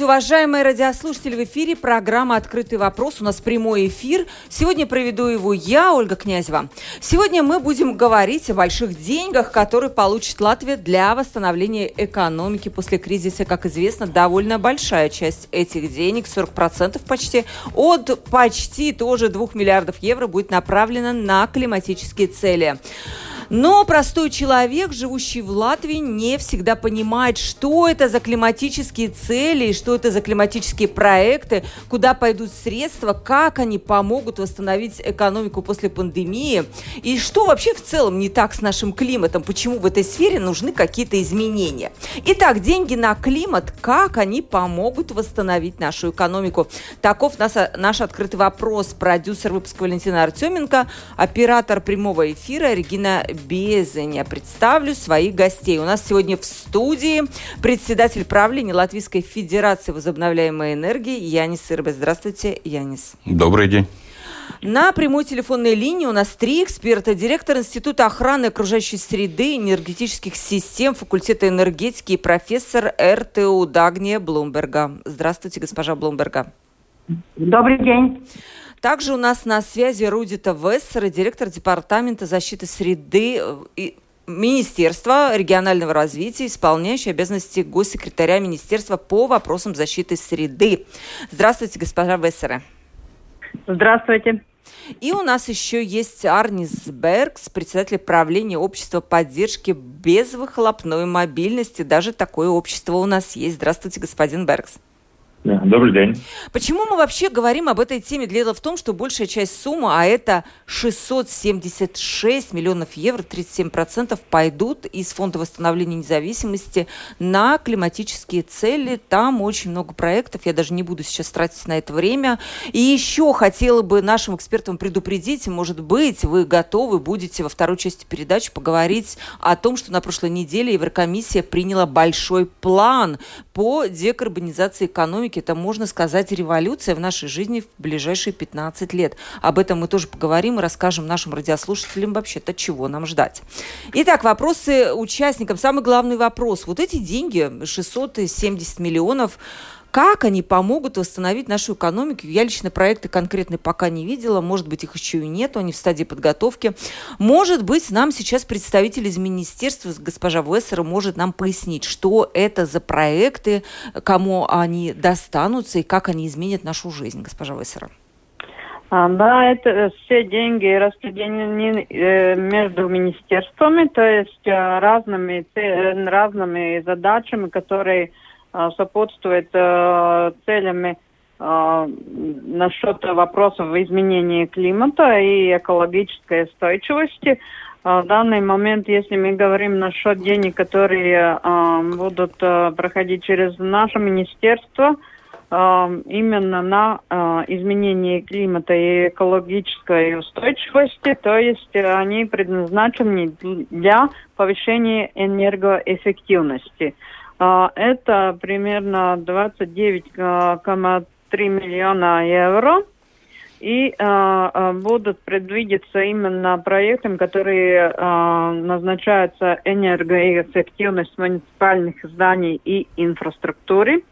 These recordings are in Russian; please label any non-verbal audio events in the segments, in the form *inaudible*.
Здравствуйте, уважаемые радиослушатели. В эфире программа «Открытый вопрос». У нас прямой эфир. Сегодня проведу его я, Ольга Князева. Сегодня мы будем говорить о больших деньгах, которые получит Латвия для восстановления экономики после кризиса. Как известно, довольно большая часть этих денег, 40% почти, от почти тоже 2 миллиардов евро будет направлена на климатические цели. Но простой человек, живущий в Латвии, не всегда понимает, что это за климатические цели, что это за климатические проекты, куда пойдут средства, как они помогут восстановить экономику после пандемии, и что вообще в целом не так с нашим климатом, почему в этой сфере нужны какие-то изменения. Итак, деньги на климат, как они помогут восстановить нашу экономику? Таков наш, наш открытый вопрос. Продюсер выпуска Валентина Артеменко, оператор прямого эфира Регина Безеня. Представлю своих гостей. У нас сегодня в студии председатель правления Латвийской Федерации возобновляемой энергии Янис Ирбе. Здравствуйте, Янис. Добрый день. На прямой телефонной линии у нас три эксперта. Директор Института охраны окружающей среды, энергетических систем, факультета энергетики и профессор РТУ Дагния Блумберга. Здравствуйте, госпожа Блумберга. Добрый день. Также у нас на связи Рудита Вессер, директор Департамента защиты среды э, и Министерства регионального развития, исполняющий обязанности госсекретаря Министерства по вопросам защиты среды. Здравствуйте, госпожа Вессера. Здравствуйте. И у нас еще есть Арнис Бергс, председатель правления общества поддержки безвыхлопной мобильности. Даже такое общество у нас есть. Здравствуйте, господин Бергс. Добрый день. Почему мы вообще говорим об этой теме? Дело в том, что большая часть суммы, а это 676 миллионов евро, 37% пойдут из Фонда восстановления независимости на климатические цели. Там очень много проектов, я даже не буду сейчас тратить на это время. И еще хотела бы нашим экспертам предупредить, может быть, вы готовы будете во второй части передачи поговорить о том, что на прошлой неделе Еврокомиссия приняла большой план по декарбонизации экономики экономики, это, можно сказать, революция в нашей жизни в ближайшие 15 лет. Об этом мы тоже поговорим и расскажем нашим радиослушателям вообще-то, чего нам ждать. Итак, вопросы участникам. Самый главный вопрос. Вот эти деньги, 670 миллионов, как они помогут восстановить нашу экономику? Я лично проекты конкретные пока не видела. Может быть, их еще и нет, они в стадии подготовки. Может быть, нам сейчас представитель из министерства, госпожа Вессера, может нам пояснить, что это за проекты, кому они достанутся и как они изменят нашу жизнь, госпожа Вессера. А, да, это все деньги распределены э, между министерствами, то есть э, разными, разными задачами, которые сопутствует э, целями э, насчет вопросов изменения климата и экологической устойчивости. А, в данный момент, если мы говорим насчет денег, которые э, будут проходить через наше министерство, именно на изменение климата и экологической устойчивости, то есть они предназначены для повышения энергоэффективности. А, это примерно 29,3 миллиона евро. И э, будут предвидеться именно проектом, которые э, назначаются энергоэффективность муниципальных зданий и инфраструктуры.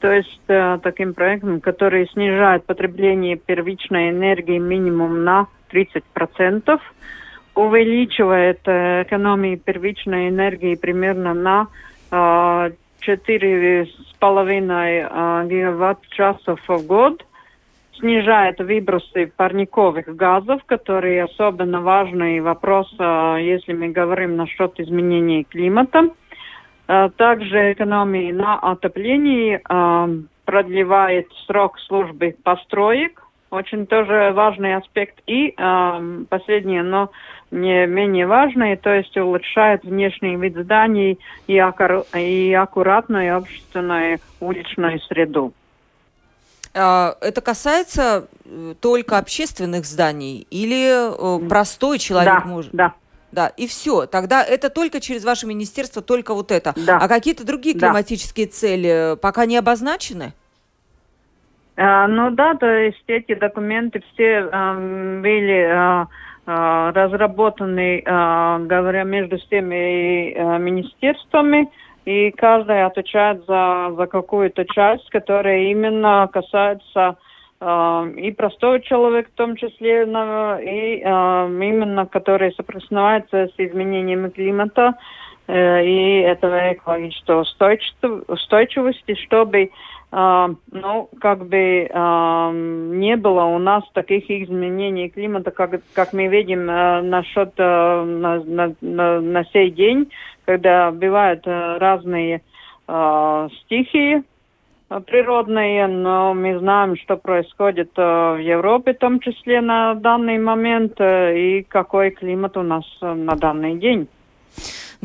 То есть э, таким проектом, который снижает потребление первичной энергии минимум на 30%, увеличивает э, экономию первичной энергии примерно на 4,5 а, гигаватт-часов в год, снижает выбросы парниковых газов, которые особенно важный вопрос, а, если мы говорим насчет изменения климата. А, также экономии на отоплении продлевает срок службы построек, очень тоже важный аспект. И последнее, но не менее важные, то есть улучшает внешний вид зданий и, аккур... и аккуратную общественную уличную среду. А, это касается э, только общественных зданий или э, простой человек да, может? Да, да, и все. Тогда это только через ваше министерство, только вот это. Да. А какие-то другие Да. климатические цели пока не обозначены? А, ну да, то есть эти документы все ам, были а, разработаны, а, говоря, между всеми а, министерствами, и каждый отвечает за, за какую-то часть, которая именно касается а, и простого человека в том числе, и а, именно который соприкасается с изменениями климата э, и этого экологической устойчив- устойчивости, чтобы а, ну, как бы а, не было у нас таких изменений климата, как, как мы видим а, насчет а, на, на, на, на сей день, когда бывают а, разные а, стихии а, природные, но мы знаем, что происходит а, в Европе в том числе на данный момент а, и какой климат у нас а, на данный день.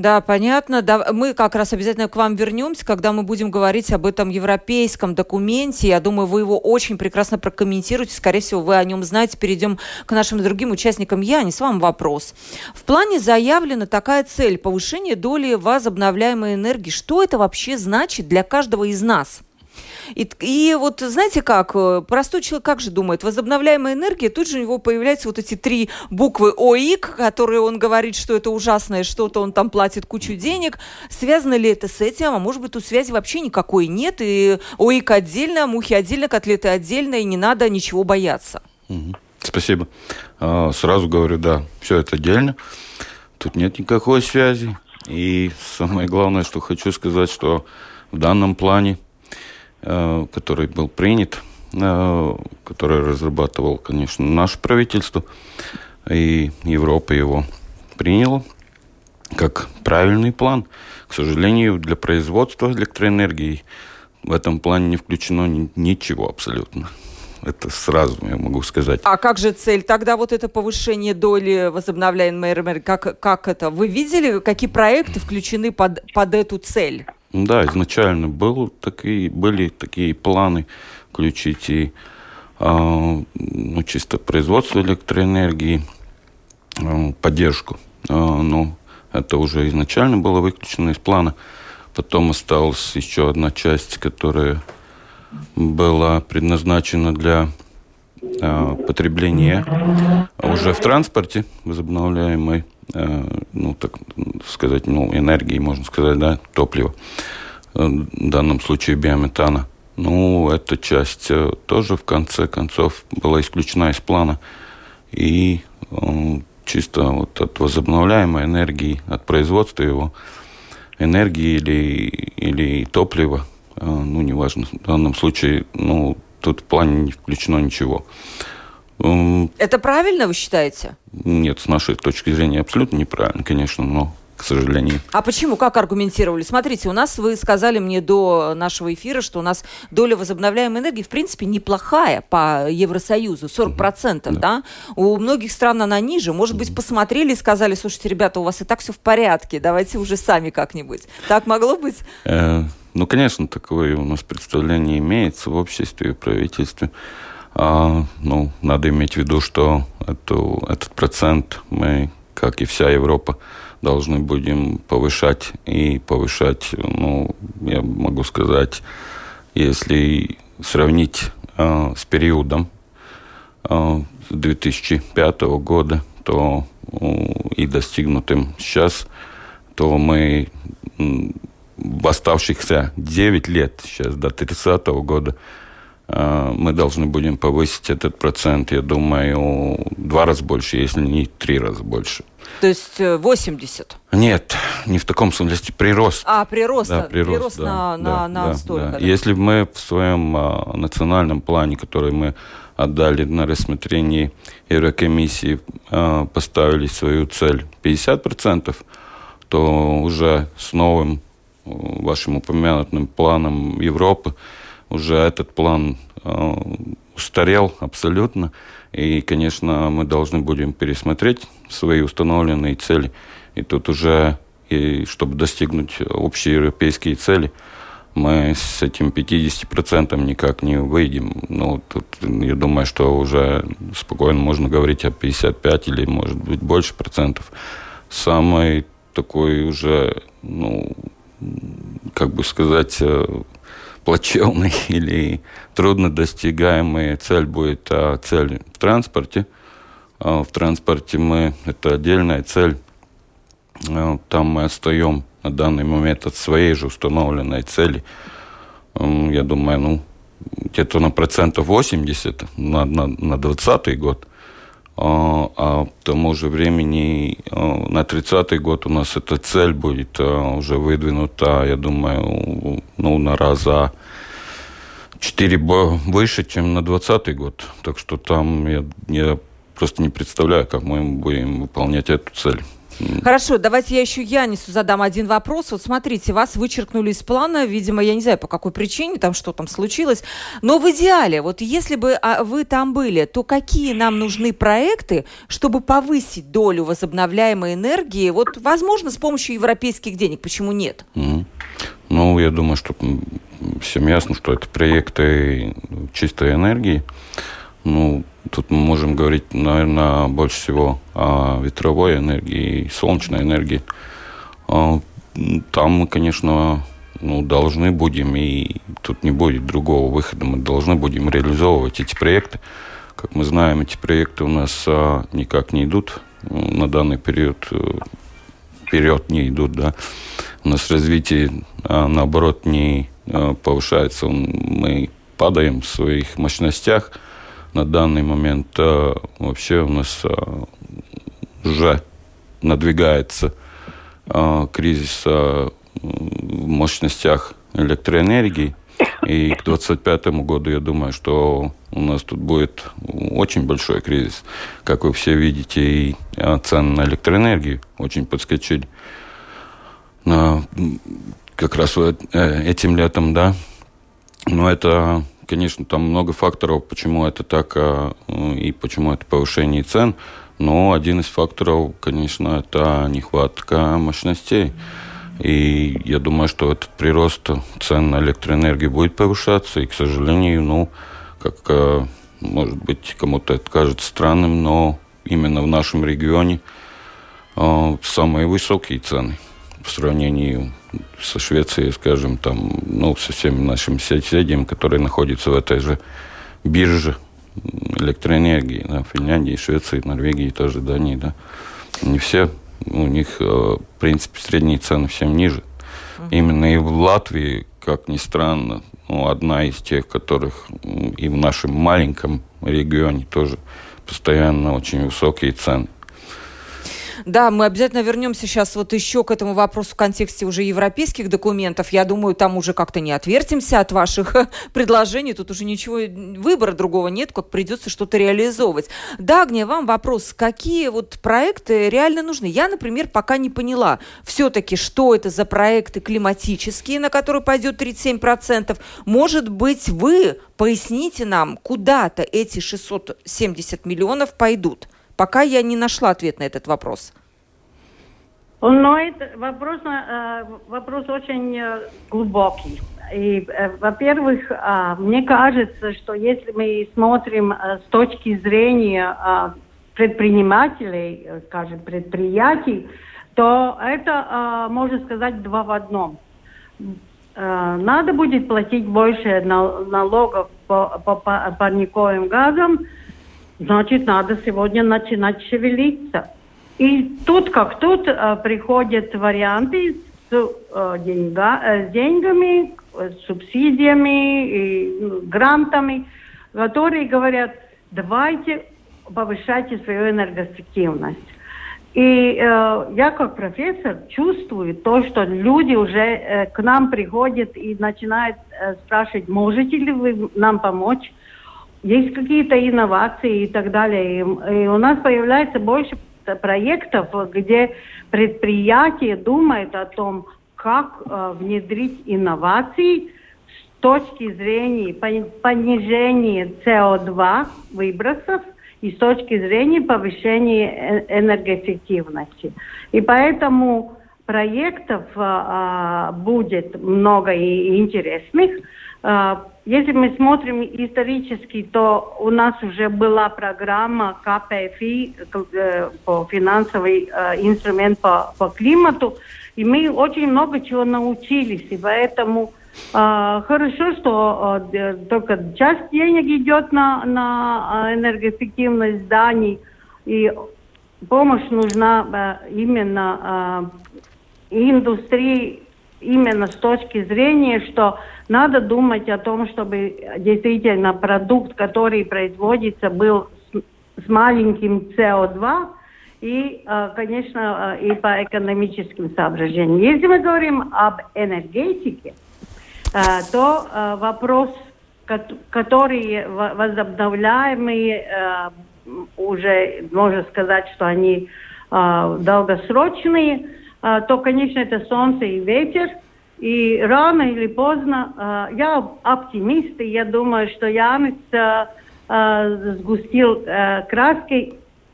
Да, понятно. Да, мы как раз обязательно к вам вернемся, когда мы будем говорить об этом европейском документе. Я думаю, вы его очень прекрасно прокомментируете. Скорее всего, вы о нем знаете. Перейдем к нашим другим участникам. Я, с вам вопрос. В плане заявлена такая цель – повышение доли возобновляемой энергии. Что это вообще значит для каждого из нас? И, и вот знаете как, э, простой человек как же думает, возобновляемая энергия, тут же у него появляются вот эти три буквы ОИК, которые он говорит, что это ужасное что-то, он там платит кучу денег. Связано ли это с этим? А может быть, тут связи вообще никакой нет, и ОИК отдельно, мухи отдельно, котлеты отдельно, и не надо ничего бояться. Спасибо. А, Сразу говорю, да, все это отдельно. Тут нет никакой связи. И самое главное, что хочу сказать, что в данном плане, который был принят, э, который разрабатывал, конечно, наше правительство, и Европа его приняла как правильный план. К сожалению, для производства электроэнергии в этом плане не включено ни- ничего абсолютно. Это сразу я могу сказать. А как же цель? Тогда вот это повышение доли возобновляемой энергии, как, как это? Вы видели, какие проекты включены под, под эту цель? Да, изначально был такие, были такие планы включить и а, ну, чисто производство электроэнергии, а, поддержку. А, но это уже изначально было выключено из плана. Потом осталась еще одна часть, которая была предназначена для потребления уже в транспорте возобновляемой, ну, так сказать, ну, энергии, можно сказать, да, топлива, э, в данном случае биометана. Ну, эта часть э, тоже в конце концов была исключена из плана. И э, чисто вот от возобновляемой энергии, от производства его энергии или, или топлива, э, ну, неважно, в данном случае, ну, тут в плане не включено ничего. Это правильно, вы считаете? Нет, с нашей точки зрения абсолютно неправильно, конечно, но, к сожалению. А почему? Как аргументировали? Смотрите, у нас, вы сказали мне до нашего эфира, что у нас доля возобновляемой энергии, в принципе, неплохая по Евросоюзу, 40%, да. Да. У многих стран она ниже. Может быть, посмотрели и сказали, слушайте, ребята, у вас и так все в порядке, давайте уже сами как-нибудь. Так могло быть? Э, ну, конечно, такое у нас представление имеется в обществе и в правительстве. А, ну, надо иметь в виду, что эту, этот процент мы, как и вся Европа, должны будем повышать. И повышать, ну, я могу сказать, если сравнить а, с периодом а, с 2005 года, то у, и достигнутым сейчас, то мы в оставшихся 9 лет, сейчас до 30 года, э, мы должны будем повысить этот процент, я думаю, два раза больше, если не три раза больше. То есть э, 80. Нет, не в таком смысле, прирост. А, прирост, Да, прирост, да, на, на, да, на да, столько. да. Если мы в своем а, национальном плане, который мы отдали на рассмотрение Еврокомиссии, а, поставили свою цель 50%, то уже с новым вашим упомянутым планом Европы уже этот план а, устарел абсолютно. И, конечно, мы должны будем пересмотреть свои установленные цели. И тут уже, и чтобы достигнуть общие европейские цели, мы с этим 50% никак не выйдем. Ну, тут я думаю, что уже спокойно можно говорить о 55 или, может быть, больше процентов. Самый такой уже, ну, как бы сказать, плачевный *laughs* или трудно достигаемая цель будет а, цель в транспорте. А в транспорте мы, это отдельная цель, а, там мы отстаем на данный момент от своей же установленной цели. Я думаю, ну, где-то на процентов 80 на, на, на 20 год. А, а к тому же времени а, на 30 год у нас эта цель будет а, уже выдвинута, я думаю, ну, на раза 4 выше, чем на 20 год. Так что там я, я просто не представляю, как мы будем выполнять эту цель. Хорошо, давайте я еще Янису задам один вопрос. Вот смотрите, вас вычеркнули из плана, видимо, я не знаю, по какой причине, там что там случилось. Но в идеале, вот если бы а, вы там были, то какие нам нужны проекты, чтобы повысить долю возобновляемой энергии? Вот, возможно, с помощью европейских денег. Почему нет? Mm. Ну, я думаю, что всем ясно, что это проекты чистой энергии. Ну, Тут мы можем говорить, наверное, больше всего о ветровой энергии и солнечной энергии. А, там мы, конечно, ну, должны будем, и тут не будет другого выхода, мы должны будем реализовывать эти проекты. Как мы знаем, эти проекты у нас а, никак не идут на данный период, э, вперед не идут, да. У нас развитие, а, наоборот, не а, повышается, мы падаем в своих мощностях – на данный момент э, вообще у нас уже надвигается кризис в мощностях электроэнергии. И к 2025 году, я думаю, что у нас тут будет очень большой кризис. Как вы все видите, и цены на электроэнергию очень подскочили. Как раз этим летом, да. Но это конечно, там много факторов, почему это так а, и почему это повышение цен. Но один из факторов, конечно, это нехватка мощностей. И я думаю, что этот прирост цен на электроэнергию будет повышаться. И, к сожалению, ну, как, а, может быть, кому-то это кажется странным, но именно в нашем регионе самые высокие цены по сравнению со Швецией, скажем, там, ну, со всеми нашими соседями, которые находятся в этой же бирже электроэнергии, да, Финляндии, Швеции, Норвегии, тоже Дании, да. Не все, у них, э, в принципе, средние цены всем ниже. Именно и в Латвии, как ни странно, ну, одна из тех, которых и в нашем маленьком регионе тоже постоянно очень высокие цены. Да, мы обязательно вернемся сейчас вот еще к этому вопросу в контексте уже европейских документов. Я думаю, там уже как-то не отвертимся от ваших *laughs* предложений. Тут уже ничего, выбора другого нет, как придется что-то реализовывать. Дагния, вам вопрос. Какие вот проекты реально нужны? Я, например, пока не поняла все-таки, что это за проекты климатические, на которые пойдет 37%. Может быть, вы поясните нам, куда-то эти 670 миллионов пойдут? Пока я не нашла ответ на этот вопрос. Но это вопрос, э, вопрос очень э, глубокий. И, э, во-первых, а, мне кажется, что если мы смотрим с точки зрения а, предпринимателей, скажем, предприятий, то это, а, можно сказать, два в одном. Надо будет платить больше налогов по, по парниковым газам, значит, надо сегодня начинать шевелиться. И тут как тут э, приходят варианты с, э, деньга, э, с деньгами, с субсидиями и ну, грантами, которые говорят, давайте повышайте свою энергоэффективность. И э, я как профессор чувствую то, что люди уже э, к нам приходят и начинают э, спрашивать, можете ли вы нам помочь есть какие-то инновации и так далее. И, и у нас появляется больше проектов, где предприятие думает о том, как э, внедрить инновации с точки зрения понижения СО2 выбросов и с точки зрения повышения э, энергоэффективности. И поэтому проектов а, будет много и интересных. А, если мы смотрим исторически, то у нас уже была программа КПФИ э, по финансовый э, инструмент по, по климату, и мы очень много чего научились, и поэтому э, хорошо, что э, только часть денег идет на, на энергоэффективность зданий, и помощь нужна э, именно э, индустрии именно с точки зрения, что надо думать о том, чтобы действительно продукт, который производится, был с, с маленьким СО2 и, э, конечно, э, и по экономическим соображениям. Если мы говорим об энергетике, э, то вопрос, который возобновляемые, уже можно сказать, что они долгосрочные, то, конечно, это солнце и ветер – и рано или поздно, э, я оптимист, и я думаю, что Янис э, э, сгустил э,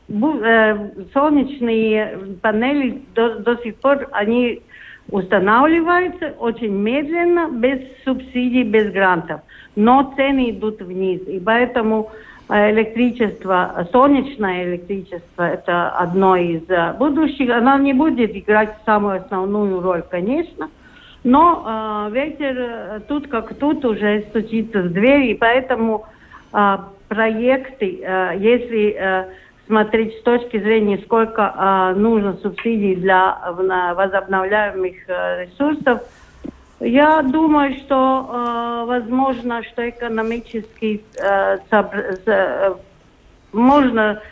э, солнечные панели до, до сих пор, они устанавливаются очень медленно, без субсидий, без грантов. Но цены идут вниз. И поэтому э, электричество, солнечное электричество, это одно из э, будущих. Она не будет играть самую основную роль, конечно, но э, ветер э, тут как тут уже стучится в дверь, и поэтому э, проекты, э, если э, смотреть с точки зрения, сколько э, нужно субсидий для э, возобновляемых э, ресурсов, я думаю, что э, возможно, что экономически э, э, можно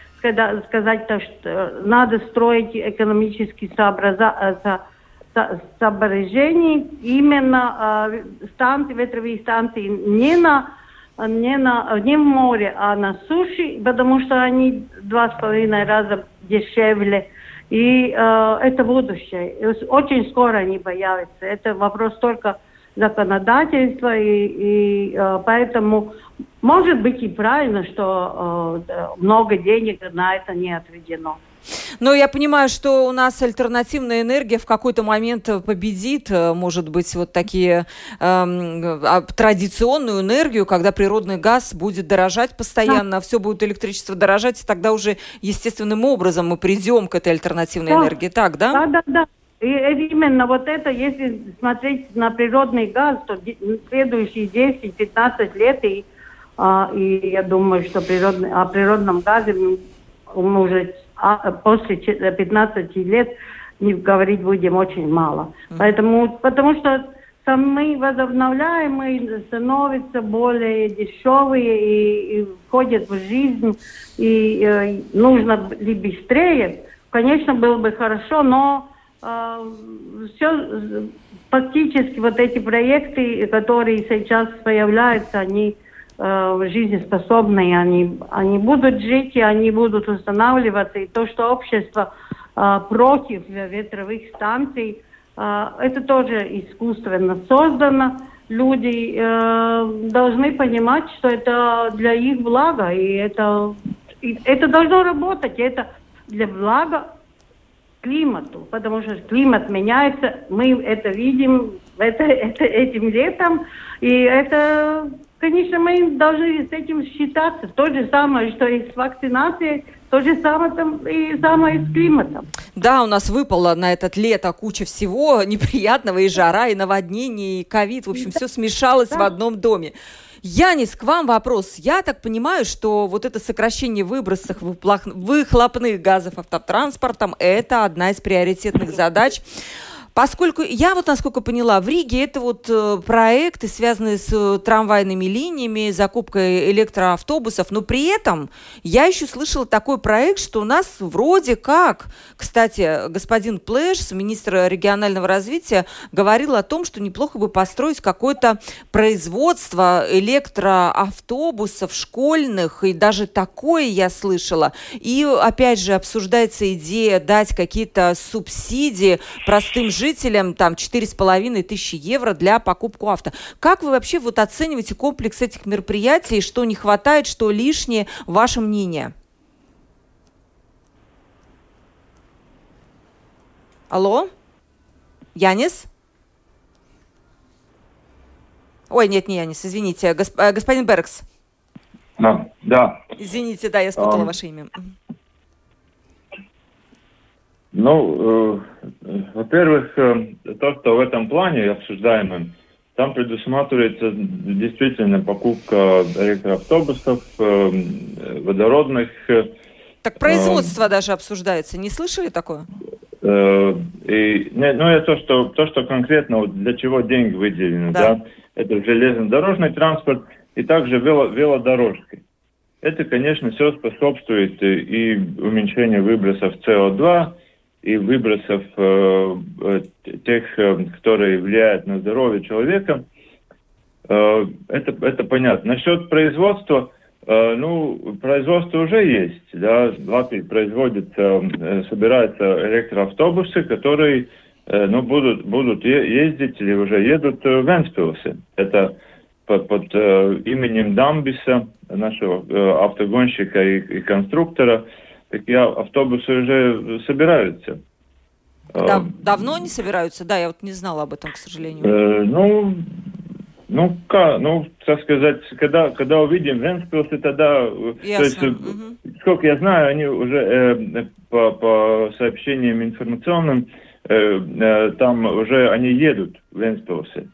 сказать, то, что надо строить экономически сообраза, соображений именно э, станции, ветровые станции не на не, на, не в море, а на суше, потому что они два с половиной раза дешевле. И э, это будущее. Очень скоро они появятся. Это вопрос только законодательства, и, и э, поэтому может быть и правильно, что э, много денег на это не отведено. Но я понимаю, что у нас альтернативная энергия в какой-то момент победит, э, может быть, вот такие э, традиционную энергию, когда природный газ будет дорожать постоянно, да. все будет электричество дорожать, и тогда уже естественным образом мы придем к этой альтернативной да. энергии. Так, да? Да, да, да. И именно вот это, если смотреть на природный газ, то следующие 10-15 лет, и, а, и я думаю, что природный, о природном газе мы уже а после 15 лет не говорить будем очень мало. Mm-hmm. Поэтому, потому что самые возобновляемые становятся более дешевые и, и входят в жизнь, и э, нужно ли быстрее. Конечно, было бы хорошо, но э, все фактически вот эти проекты, которые сейчас появляются, они э, жизнеспособные, они, они будут жить и они будут устанавливаться. И то, что общество э, против ветровых станций, э, это тоже искусственно создано. Люди э, должны понимать, что это для их блага, и это, и это должно работать, это для блага климату, потому что климат меняется, мы это видим это, это, этим летом, и это конечно, мы должны с этим считаться. То же самое, что и с вакцинацией, то же самое там, и самое с климатом. Да, у нас выпало на этот лето куча всего *laughs* неприятного, и жара, и наводнение, и ковид. В общем, да. все смешалось да. в одном доме. Янис, к вам вопрос. Я так понимаю, что вот это сокращение выбросов выхлопных газов автотранспортом – это одна из приоритетных задач Поскольку я вот, насколько поняла, в Риге это вот э, проекты, связанные с э, трамвайными линиями, закупкой электроавтобусов, но при этом я еще слышала такой проект, что у нас вроде как, кстати, господин Плешс, министр регионального развития, говорил о том, что неплохо бы построить какое-то производство электроавтобусов школьных, и даже такое я слышала. И опять же обсуждается идея дать какие-то субсидии простым жителям, жителям там 4,5 тысячи евро для покупку авто. Как вы вообще вот оцениваете комплекс этих мероприятий, что не хватает, что лишнее, ваше мнение? Алло? Янис? Ой, нет, не Янис, извините. Госп... Э, господин Беркс. Да. Извините, да, я спутала а... ваше имя. Ну, э, во-первых, э, то, что в этом плане обсуждаемом, там предусматривается действительно покупка электроавтобусов, э, водородных. Так производство э, даже обсуждается. Не слышали такое? Э, и, не, ну, это то, что, то, что конкретно вот для чего деньги выделены, да. да, это железнодорожный транспорт и также вело, велодорожки. Это, конечно, все способствует и уменьшению выбросов СО2, и выбросов э, э, тех, э, которые влияют на здоровье человека, э, это, это понятно. Насчет производства, э, ну, производство уже есть, да, в Латвии производятся, э, собираются электроавтобусы, которые, э, ну, будут, будут ездить или уже едут в Венспилсе. Это под, под э, именем Дамбиса, нашего э, автогонщика и, и конструктора, такие автобусы уже собираются. Да, а, давно они собираются? Да, я вот не знала об этом, к сожалению. Э, ну, ну, как, ну, так сказать, когда, когда увидим Венспилсы, тогда... Ясно. То есть, угу. сколько я знаю, они уже э, по, по сообщениям информационным, э, э, там уже они едут в Венспилсы.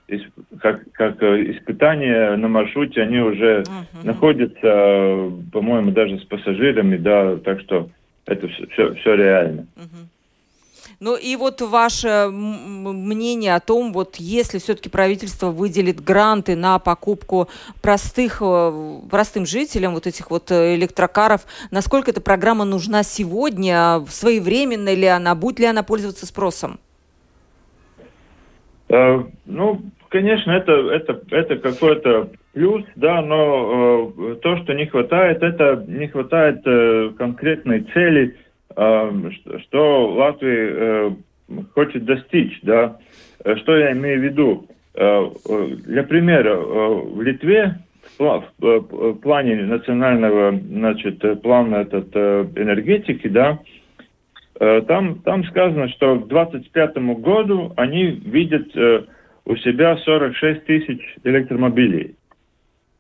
Как, как э, испытания на маршруте, они уже угу. находятся, по-моему, даже с пассажирами, да, так что это все, все реально. Угу. Ну и вот ваше мнение о том, вот если все-таки правительство выделит гранты на покупку простых, э, простым жителям вот этих вот э, электрокаров, насколько эта программа нужна сегодня, своевременна ли она, будет ли она пользоваться спросом? Э, ну, конечно, это, это, это какой-то плюс, да, но э, то, что не хватает, это не хватает э, конкретной цели, что Латвия э, хочет достичь, да. Э, что я имею в виду? Э, для примера, в Литве в плане национального, значит, плана этот, энергетики, да, там, там сказано, что к 2025 году они видят у себя 46 тысяч электромобилей.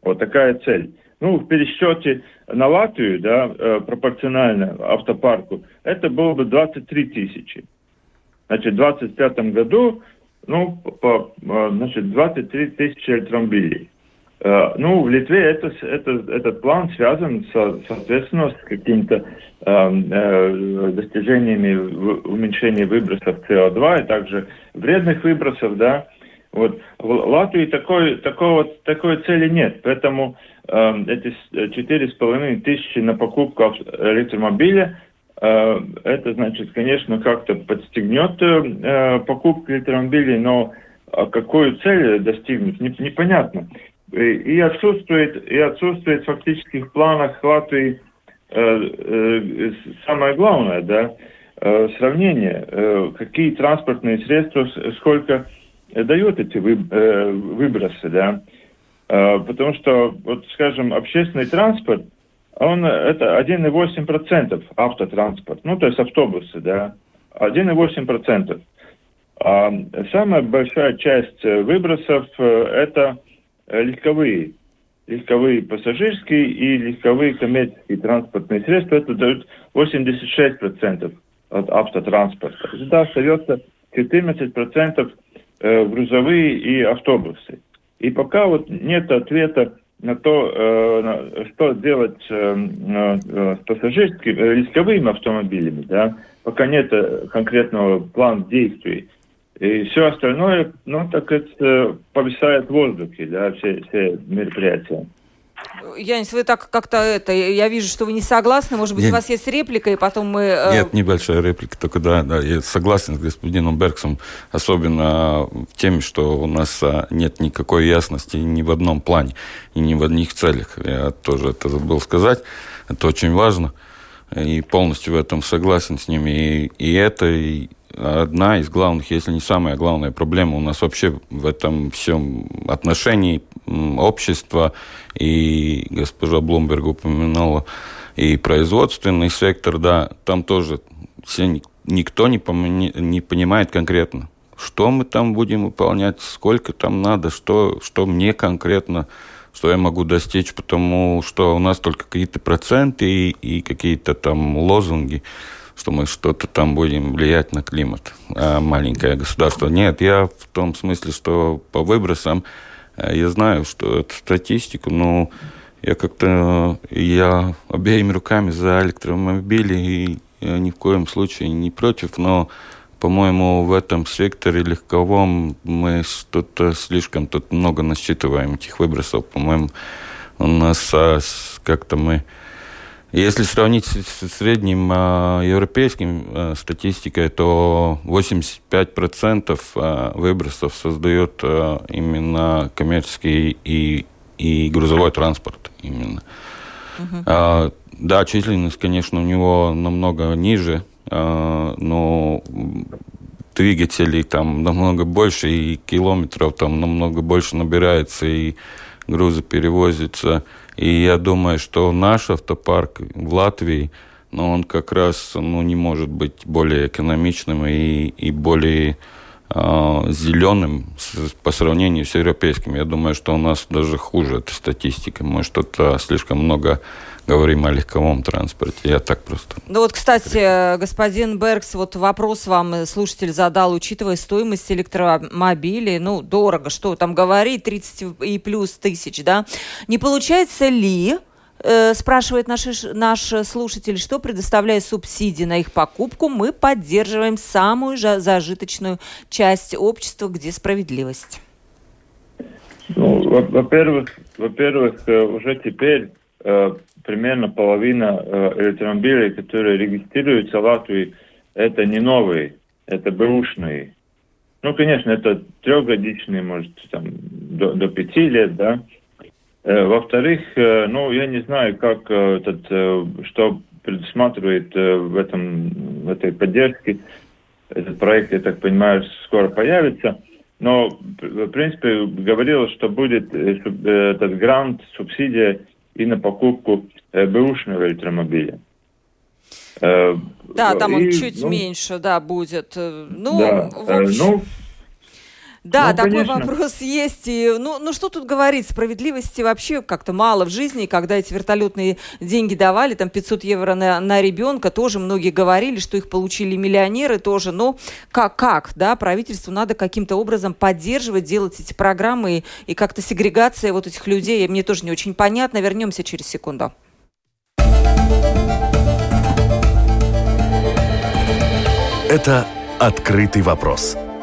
Вот такая цель. Ну, в пересчете на Латвию, да, пропорционально автопарку, это было бы 23 тысячи. Значит, в 2025 году, ну, по, э, значит, 23 тысячи электромобилей. Э, ну, в Литве это, это, этот план связан, со, соответственно, с какими-то э, достижениями уменьшения выбросов СО2 и также вредных выбросов, да, вот. В Латвии такой, такого, такой цели нет, поэтому э, эти четыре с половиной тысячи на покупку электромобиля, э, это значит, конечно, как-то подстегнет э, покупку электромобилей, но а какую цель достигнуть, не, непонятно. И, отсутствует, и отсутствует в планах Латвии э, э, самое главное, да, э, сравнение, э, какие транспортные средства, сколько дает эти э, выбросы, да, э, потому что, вот, скажем, общественный транспорт, он это 1,8% автотранспорт, ну, то есть автобусы, да, 1,8%. А самая большая часть выбросов э, это легковые, легковые пассажирские и легковые коммерческие транспортные средства, это дают 86% от автотранспорта. Всегда остается 14% э, грузовые и автобусы. И пока вот нет ответа на то, э, что делать э, э, с пассажирскими, рисковыми автомобилями, да, пока нет конкретного плана действий. И все остальное, ну, так это повисает в воздухе, да, все, все мероприятия. Янис, вы так как-то это, я вижу, что вы не согласны, может быть, Нет. у вас есть реплика, и потом мы... Э... Нет, небольшая реплика, только да, да, я согласен с господином Берксом, особенно в теме, что у нас а, нет никакой ясности ни в одном плане и ни в одних целях. Я тоже это забыл сказать, это очень важно, и полностью в этом согласен с ними, и, и это, и одна из главных, если не самая главная проблема у нас вообще в этом всем отношении общества, и госпожа Блумберг упоминала, и производственный сектор, да, там тоже все, никто не, не понимает конкретно, что мы там будем выполнять, сколько там надо, что, что мне конкретно, что я могу достичь, потому что у нас только какие-то проценты и, и какие-то там лозунги, что мы что-то там будем влиять на климат, а маленькое государство. Нет, я в том смысле, что по выбросам я знаю, что это статистику, но я как-то я обеими руками за электромобили и я ни в коем случае не против, но по-моему, в этом секторе легковом мы что-то слишком тут много насчитываем этих выбросов. По-моему, у нас а, как-то мы... Если сравнить с средним а, европейским а, статистикой, то 85% а, выбросов создает а, именно коммерческий и, и грузовой транспорт. Именно. Uh-huh. А, да, численность, конечно, у него намного ниже, а, но двигателей там намного больше, и километров там намного больше набирается, и грузы перевозятся. И я думаю, что наш автопарк в Латвии, ну, он как раз ну, не может быть более экономичным и, и более э, зеленым по сравнению с европейским. Я думаю, что у нас даже хуже эта статистика. Мы что-то слишком много говорим о легковом транспорте. Я так просто. Ну вот, кстати, господин Беркс, вот вопрос вам слушатель задал, учитывая стоимость электромобилей, ну, дорого, что там говорить, 30 и плюс тысяч, да? Не получается ли э, спрашивает наш, наш слушатель, что предоставляя субсидии на их покупку, мы поддерживаем самую зажиточную часть общества, где справедливость? Ну, во-первых, во-первых, э, уже теперь э, примерно половина э, электромобилей, которые регистрируются в Латвии, это не новые, это бэушные. Ну, конечно, это трехгодичные, может, там, до, до пяти лет, да. Э, во-вторых, э, ну, я не знаю, как этот, что предусматривает в этом, в этой поддержке. Этот проект, я так понимаю, скоро появится. Но, в принципе, говорилось, что будет этот грант, субсидия и на покупку э, бэушного электромобиля. Э, да, там он и, чуть ну, меньше, да, будет. Э, ну, да, в общем... ну да, ну, такой конечно. вопрос есть. И, ну, ну, что тут говорить, справедливости вообще как-то мало в жизни. Когда эти вертолетные деньги давали, там 500 евро на, на ребенка, тоже многие говорили, что их получили миллионеры тоже. Но как, как да, правительству надо каким-то образом поддерживать, делать эти программы и, и как-то сегрегация вот этих людей, мне тоже не очень понятно. Вернемся через секунду. Это «Открытый вопрос»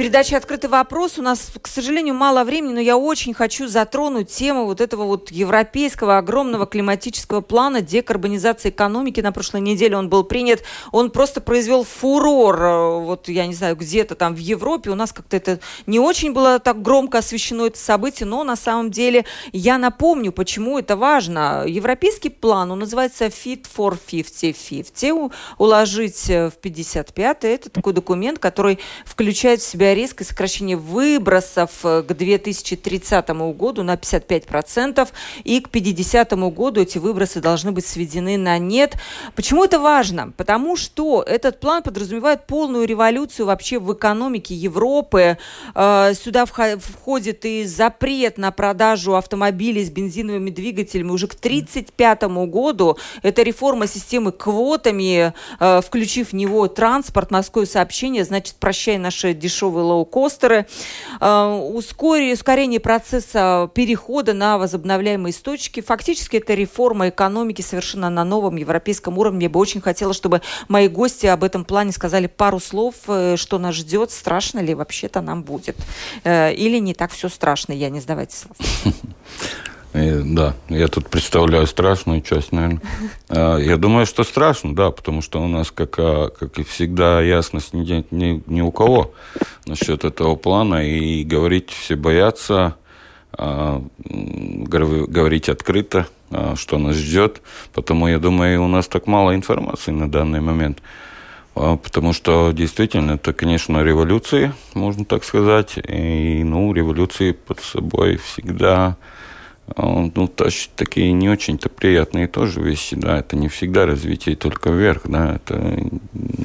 Передаче «Открытый вопрос». У нас, к сожалению, мало времени, но я очень хочу затронуть тему вот этого вот европейского огромного климатического плана декарбонизации экономики. На прошлой неделе он был принят. Он просто произвел фурор. Э, вот, я не знаю, где-то там в Европе. У нас как-то это не очень было так громко освещено, это событие, но на самом деле я напомню, почему это важно. Европейский план, он называется Fit for 50-50. Уложить в 55 это такой документ, который включает в себя резкое сокращение выбросов э, к 2030 году на 55%, и к 50 году эти выбросы должны быть сведены на нет. Почему это важно? Потому что этот план подразумевает полную революцию вообще в экономике Европы. Э, сюда входит и запрет на продажу автомобилей с бензиновыми двигателями уже к 1935 году. Это реформа системы квотами, э, включив в него транспорт, морское сообщение, значит, прощай наши дешевые новые лоукостеры, э, ускорение, ускорение процесса перехода на возобновляемые источники. Фактически это реформа экономики совершенно на новом европейском уровне. Я бы очень хотела, чтобы мои гости об этом плане сказали пару слов, э, что нас ждет, страшно ли вообще-то нам будет. Э, или не так все страшно, я не сдавайтесь. *laughs* И, да, я тут представляю страшную часть, наверное. *laughs* А, я думаю, что страшно, да, потому что у нас, как, а, как и всегда, ясность нет ни, ни у кого насчет этого плана. И говорить все боятся, а, говорить открыто, что нас ждет. Потому, я думаю, у нас так мало информации на данный момент. Потому что действительно это, конечно, революции, можно так сказать. И, ну, революции под собой всегда ну, тащит такие не очень-то приятные тоже вещи, да, это не всегда развитие только вверх, да, это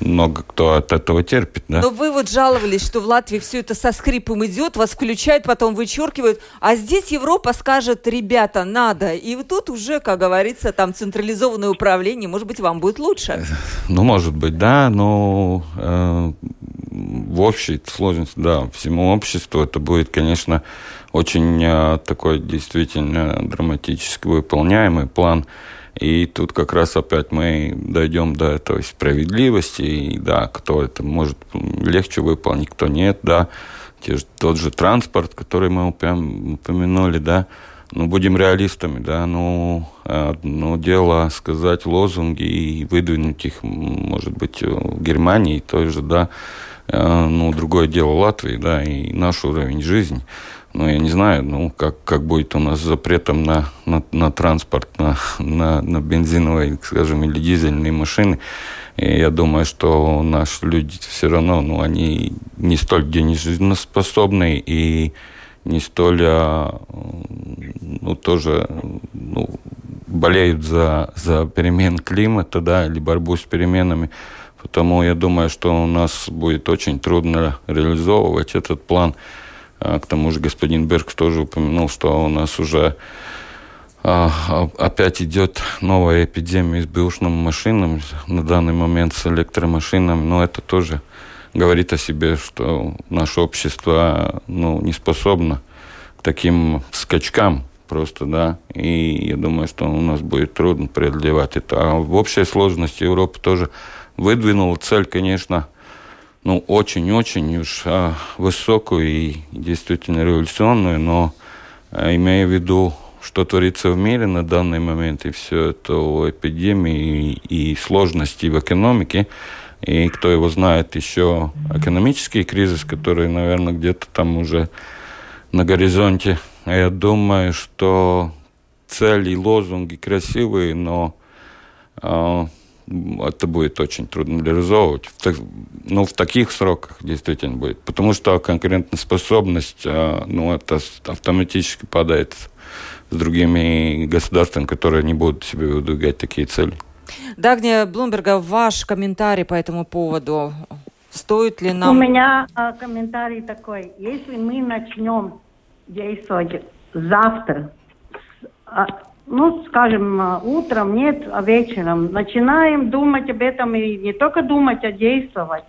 много кто от этого терпит, да. Но вы вот жаловались, что в Латвии все это со скрипом идет, вас включают, потом вычеркивают, а здесь Европа скажет, ребята, надо, и вот тут уже, как говорится, там централизованное управление, может быть, вам будет лучше. Ну, может быть, да, но э, в общей сложности, да, всему обществу это будет, конечно, очень э, такой действительно драматически выполняемый план. И тут как раз опять мы дойдем до этой справедливости, и да, кто это может легче выполнить, кто нет, да, те же, тот же транспорт, который мы упомянули, да, ну, будем реалистами, да, ну, одно дело сказать лозунги и выдвинуть их, может быть, в Германии той же, да, э, ну, другое дело Латвии, да, и наш уровень жизни ну, я не знаю, ну, как, как будет у нас с запретом на, на, на транспорт, на, на, на бензиновые, скажем, или дизельные машины. И я думаю, что наши люди все равно, ну, они не столь денежноспособны и не столь, а, ну, тоже, ну, болеют за, за перемен климата, да, или борьбу с переменами. Потому я думаю, что у нас будет очень трудно реализовывать этот план. А, к тому же господин Берг тоже упомянул, что у нас уже а, а, опять идет новая эпидемия с бэушным машинами, на данный момент с электромашинами, но это тоже говорит о себе, что наше общество ну, не способно к таким скачкам просто, да, и я думаю, что у нас будет трудно преодолевать это. А в общей сложности Европа тоже выдвинула цель, конечно, ну, очень-очень уж а, высокую и действительно революционную, но а, имея в виду, что творится в мире на данный момент, и все это о эпидемии и, и сложности в экономике, и кто его знает, еще экономический кризис, который, наверное, где-то там уже на горизонте. Я думаю, что цели и лозунги красивые, но э, это будет очень трудно реализовывать. В, ну, в таких сроках действительно будет. Потому что конкурентоспособность, а, ну, это автоматически падает с другими государствами, которые не будут себе выдвигать такие цели. Дагния Блумберга, ваш комментарий по этому поводу. Стоит ли нам... У меня а, комментарий такой. Если мы начнем действовать завтра, а, ну, скажем, утром, нет, а вечером. Начинаем думать об этом и не только думать, а действовать,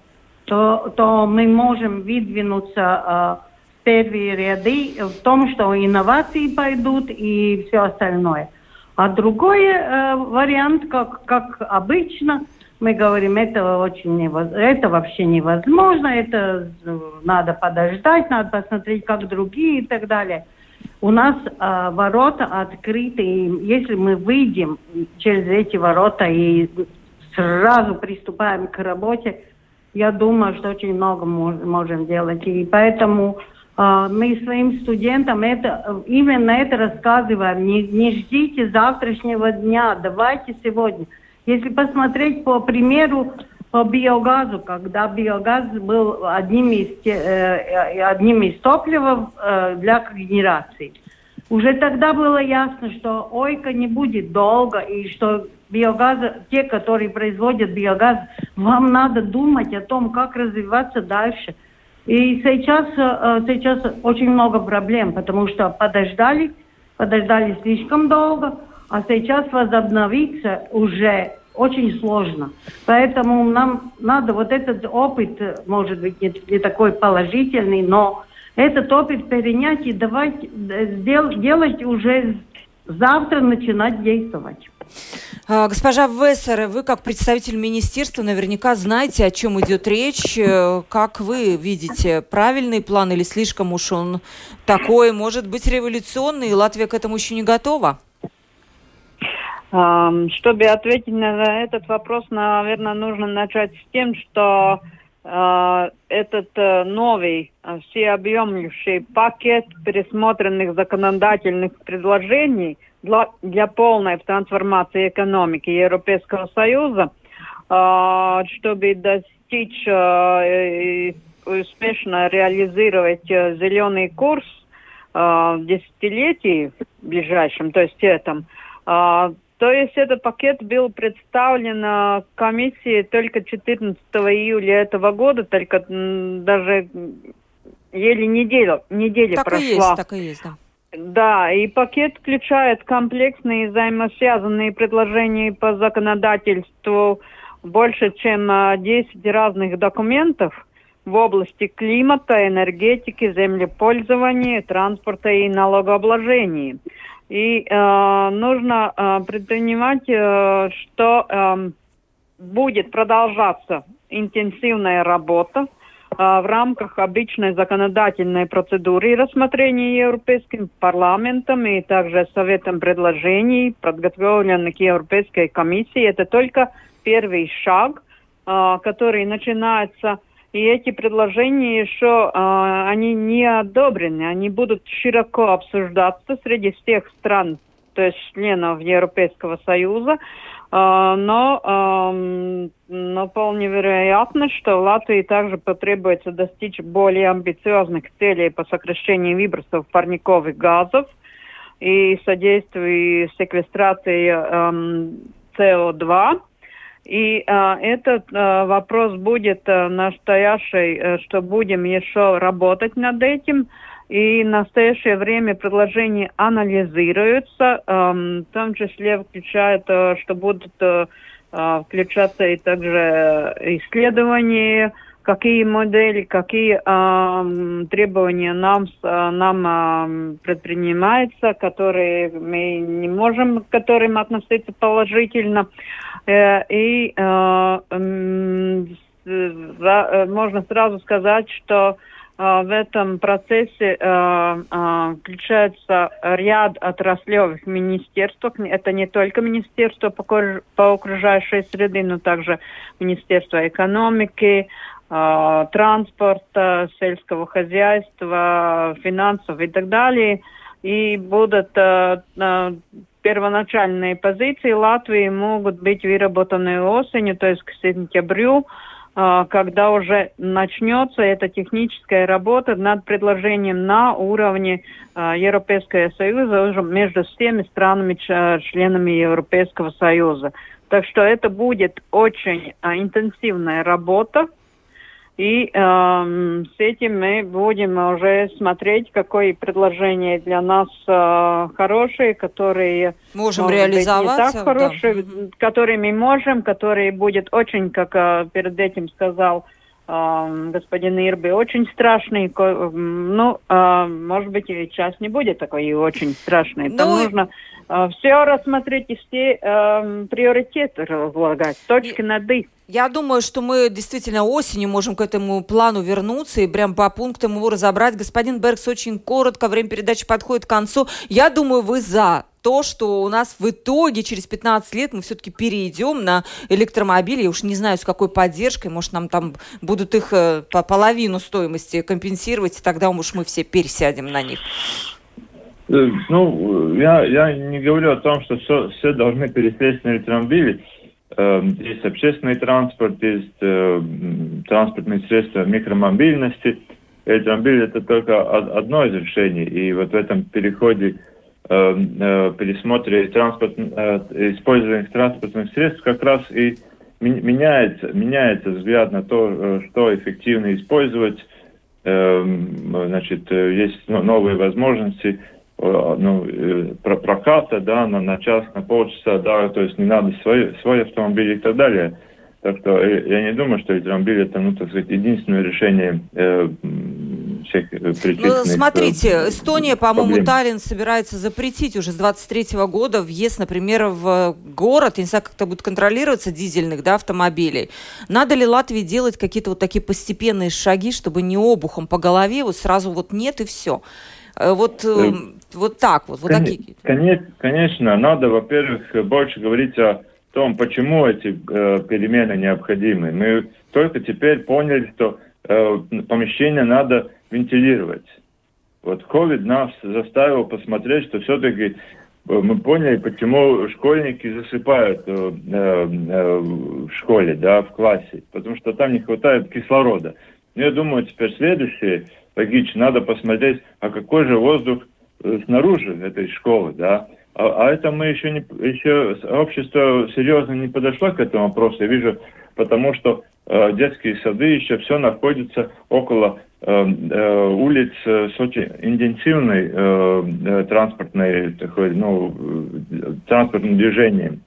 то, то мы можем выдвинуться э, в первые ряды в том, что инновации пойдут и все остальное. А другой э, вариант, как, как обычно, мы говорим, это очень невоз... это вообще невозможно, это надо подождать, надо посмотреть, как другие и так далее – у нас э, ворота открыты, и если мы выйдем через эти ворота и сразу приступаем к работе, я думаю, что очень много можем делать. И поэтому э, мы своим студентам это, именно это рассказываем. Не, не ждите завтрашнего дня, давайте сегодня. Если посмотреть по примеру по биогазу, когда биогаз был одним из, э, одним из топлива э, для генерации. Уже тогда было ясно, что ойка не будет долго, и что биогаз, те, которые производят биогаз, вам надо думать о том, как развиваться дальше. И сейчас, э, сейчас очень много проблем, потому что подождали, подождали слишком долго, а сейчас возобновиться уже очень сложно. Поэтому нам надо вот этот опыт, может быть, не, не такой положительный, но этот опыт перенять и давать, сдел, делать уже завтра начинать действовать. А, госпожа Вессер, вы как представитель министерства наверняка знаете, о чем идет речь. Э, как вы видите, правильный план или слишком уж он такой, может быть, революционный, и Латвия к этому еще не готова? Чтобы ответить на этот вопрос, наверное, нужно начать с тем, что э, этот э, новый э, всеобъемлющий пакет пересмотренных законодательных предложений для, для полной трансформации экономики Европейского Союза, чтобы достичь и успешно реализовать зеленый курс, э, десятилетии ближайшем, то есть этом. То есть этот пакет был представлен комиссии только 14 июля этого года, только даже еле неделя, неделя так прошла. И есть, так и есть, да. Да, и пакет включает комплексные взаимосвязанные предложения по законодательству больше, чем 10 разных документов в области климата, энергетики, землепользования, транспорта и налогообложения. И э, нужно э, предпринимать, э, что э, будет продолжаться интенсивная работа в рамках обычной законодательной процедуры рассмотрения Европейским парламентом и также Советом предложений, подготовленных Европейской комиссией. Это только первый шаг, который начинается и эти предложения еще, э, они не одобрены, они будут широко обсуждаться среди всех стран, то есть членов Европейского Союза, э, но, э, но вполне вероятно, что Латвии также потребуется достичь более амбициозных целей по сокращению выбросов парниковых газов и содействию секвестрации э, СО2 и а, этот а, вопрос будет а, настоящий, а, что будем еще работать над этим. И в настоящее время предложения анализируются, а, в том числе включает, а, что будут а, включаться и также исследования, какие модели, какие э, требования нам, нам э, предпринимаются, которые мы не можем к которым относиться положительно. Э, и э, э, можно сразу сказать, что в этом процессе включается ряд отраслевых министерств. Это не только Министерство по окружающей среды, но также Министерство экономики, транспорта, сельского хозяйства, финансов и так далее. И будут первоначальные позиции Латвии могут быть выработаны осенью, то есть к сентябрю, а, когда уже начнется эта техническая работа над предложением на уровне а, Европейского Союза уже между всеми странами, членами Европейского Союза. Так что это будет очень а, интенсивная работа. И э, с этим мы будем уже смотреть, какое предложение для нас э, хорошие, которые можем реализовать, не так хорошие, да. которые мы можем, которые будет очень, как э, перед этим сказал господин Ирби, очень страшный. Ну, э, может быть, и сейчас не будет такой и очень страшный. Там ну, нужно э, все рассмотреть и все э, приоритеты разлагать, точки над «и». Я думаю, что мы действительно осенью можем к этому плану вернуться и прям по пунктам его разобрать. Господин Беркс, очень коротко, время передачи подходит к концу. Я думаю, вы за то, что у нас в итоге через 15 лет мы все-таки перейдем на электромобили. Я уж не знаю, с какой поддержкой. Может, нам там будут их э, по половину стоимости компенсировать, и тогда уж мы все пересядем на них. Э, ну, я, я не говорю о том, что все, все должны пересесть на электромобили. Эм, есть общественный транспорт, есть э, транспортные средства микромобильности. Электромобиль это только одно из решений. И вот в этом переходе, э, пересмотре транспорт, э, использованных транспортных средств как раз и меняется, меняется взгляд на то, что эффективно использовать. Эм, значит, есть новые возможности – Э, ну, э, про проката, да, на, на час, на полчаса, да, то есть не надо свой, свой автомобиль и так далее. Так что э, я не думаю, что электромобиль это, ну, так сказать, единственное решение э, всех Ну, смотрите, Эстония, по-моему, Таллин собирается запретить уже с 23 года въезд, например, в город, я не знаю, как это будет контролироваться, дизельных, да, автомобилей. Надо ли Латвии делать какие-то вот такие постепенные шаги, чтобы не обухом по голове, вот сразу вот нет и все? Вот вот так вот, вот Кон- такие. Конечно, надо, во-первых, больше говорить о том, почему эти э, перемены необходимы. Мы только теперь поняли, что э, помещение надо вентилировать. Вот COVID нас заставил посмотреть, что все-таки э, мы поняли, почему школьники засыпают э, э, в школе, да, в классе, потому что там не хватает кислорода. Ну, я думаю, теперь следующее логично. Надо посмотреть, а какой же воздух э, снаружи этой школы, да. А, а это мы еще не, еще общество серьезно не подошло к этому вопросу. Я вижу, потому что э, детские сады еще все находятся около э, э, улиц э, с очень интенсивной э, э, транспортной такой, ну, э, транспортным движением.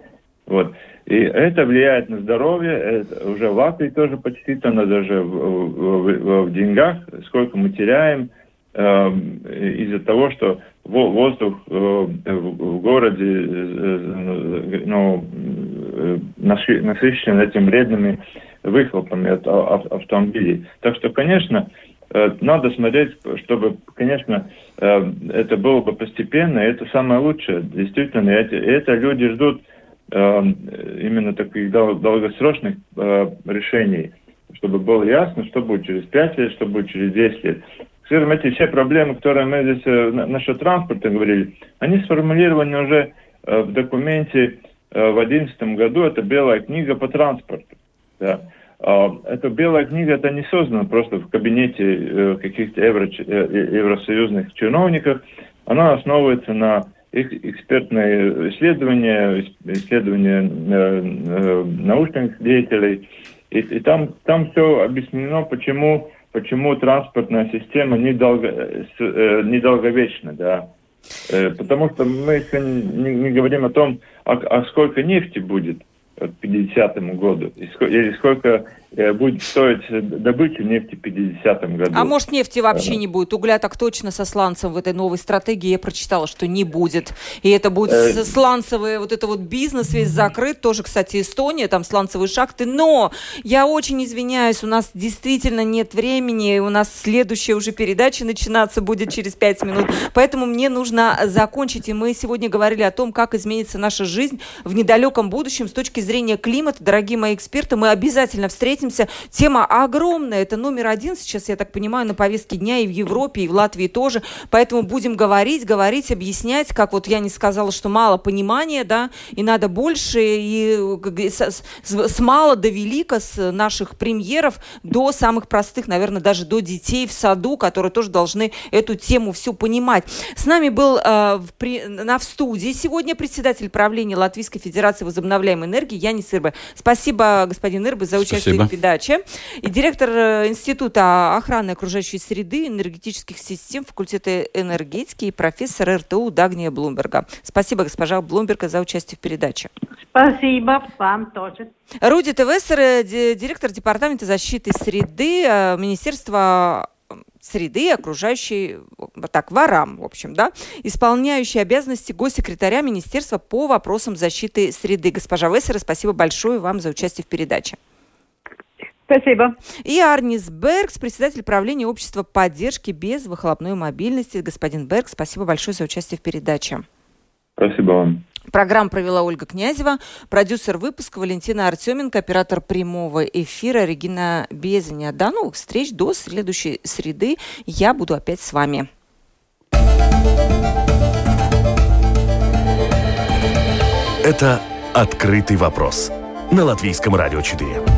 Вот. И это влияет на здоровье, это уже в Латвии тоже подсчитано, даже в, в, в, в деньгах, сколько мы теряем из-за того, что воздух э, в городе э, ну, э, насыщен этими вредными выхлопами от автомобилей. Так что, конечно, надо смотреть, чтобы, конечно, это было бы постепенно, это самое лучшее. Действительно, это люди ждут именно таких долгосрочных решений, чтобы было ясно, что будет через 5 лет, что будет через 10 лет скажем, эти все проблемы, которые мы здесь э, насчет транспорта говорили, они сформулированы уже э, в документе э, в 2011 году, это белая книга по транспорту. Да. Э, эта белая книга, это не создана просто в кабинете э, каких-то евро, э, евросоюзных чиновников, она основывается на их экспертные исследования, исследования э, э, научных деятелей, и, и там, там все объяснено, почему почему транспортная система недолго, э, недолговечна, да. Э, потому что мы еще не, не говорим о том, а, а сколько нефти будет к 50 году, или сколько будет стоить добыча нефти в 50 году. А может нефти вообще не будет? Угля так точно со сланцем в этой новой стратегии я прочитала, что не будет. И это будет э... сланцевый вот это вот бизнес весь закрыт. Тоже, кстати, Эстония, там сланцевые шахты. Но я очень извиняюсь, у нас действительно нет времени. У нас следующая уже передача начинаться будет через 5 минут. Поэтому мне нужно закончить. И мы сегодня говорили о том, как изменится наша жизнь в недалеком будущем с точки зрения климата. Дорогие мои эксперты, мы обязательно встретимся встретимся. Тема огромная, это номер один сейчас, я так понимаю, на повестке дня и в Европе, и в Латвии тоже. Поэтому будем говорить, говорить, объяснять, как вот я не сказала, что мало понимания, да, и надо больше, и с, с, мала до велика, с наших премьеров до самых простых, наверное, даже до детей в саду, которые тоже должны эту тему всю понимать. С нами был э, в, при, на, в студии сегодня председатель правления Латвийской Федерации возобновляемой энергии Янис Ирбе. Спасибо, господин Ирбе, за участие Спасибо передаче. И директор э, Института охраны окружающей среды, энергетических систем факультета энергетики и профессор РТУ Дагния Блумберга. Спасибо, госпожа Блумберга, за участие в передаче. Спасибо вам тоже. Руди Тевессер, э, директор Департамента защиты среды э, Министерства среды окружающей, так, ворам, в общем, да, исполняющий обязанности госсекретаря Министерства по вопросам защиты среды. Госпожа Вессера, спасибо большое вам за участие в передаче. Спасибо. И Арнис Бергс, председатель правления общества поддержки без выхлопной мобильности. Господин Берг, спасибо большое за участие в передаче. Спасибо вам. Программу провела Ольга Князева, продюсер выпуска Валентина Артеменко, оператор прямого эфира Регина Безаня. До новых встреч, до следующей среды. Я буду опять с вами. Это «Открытый вопрос» на Латвийском радио 4.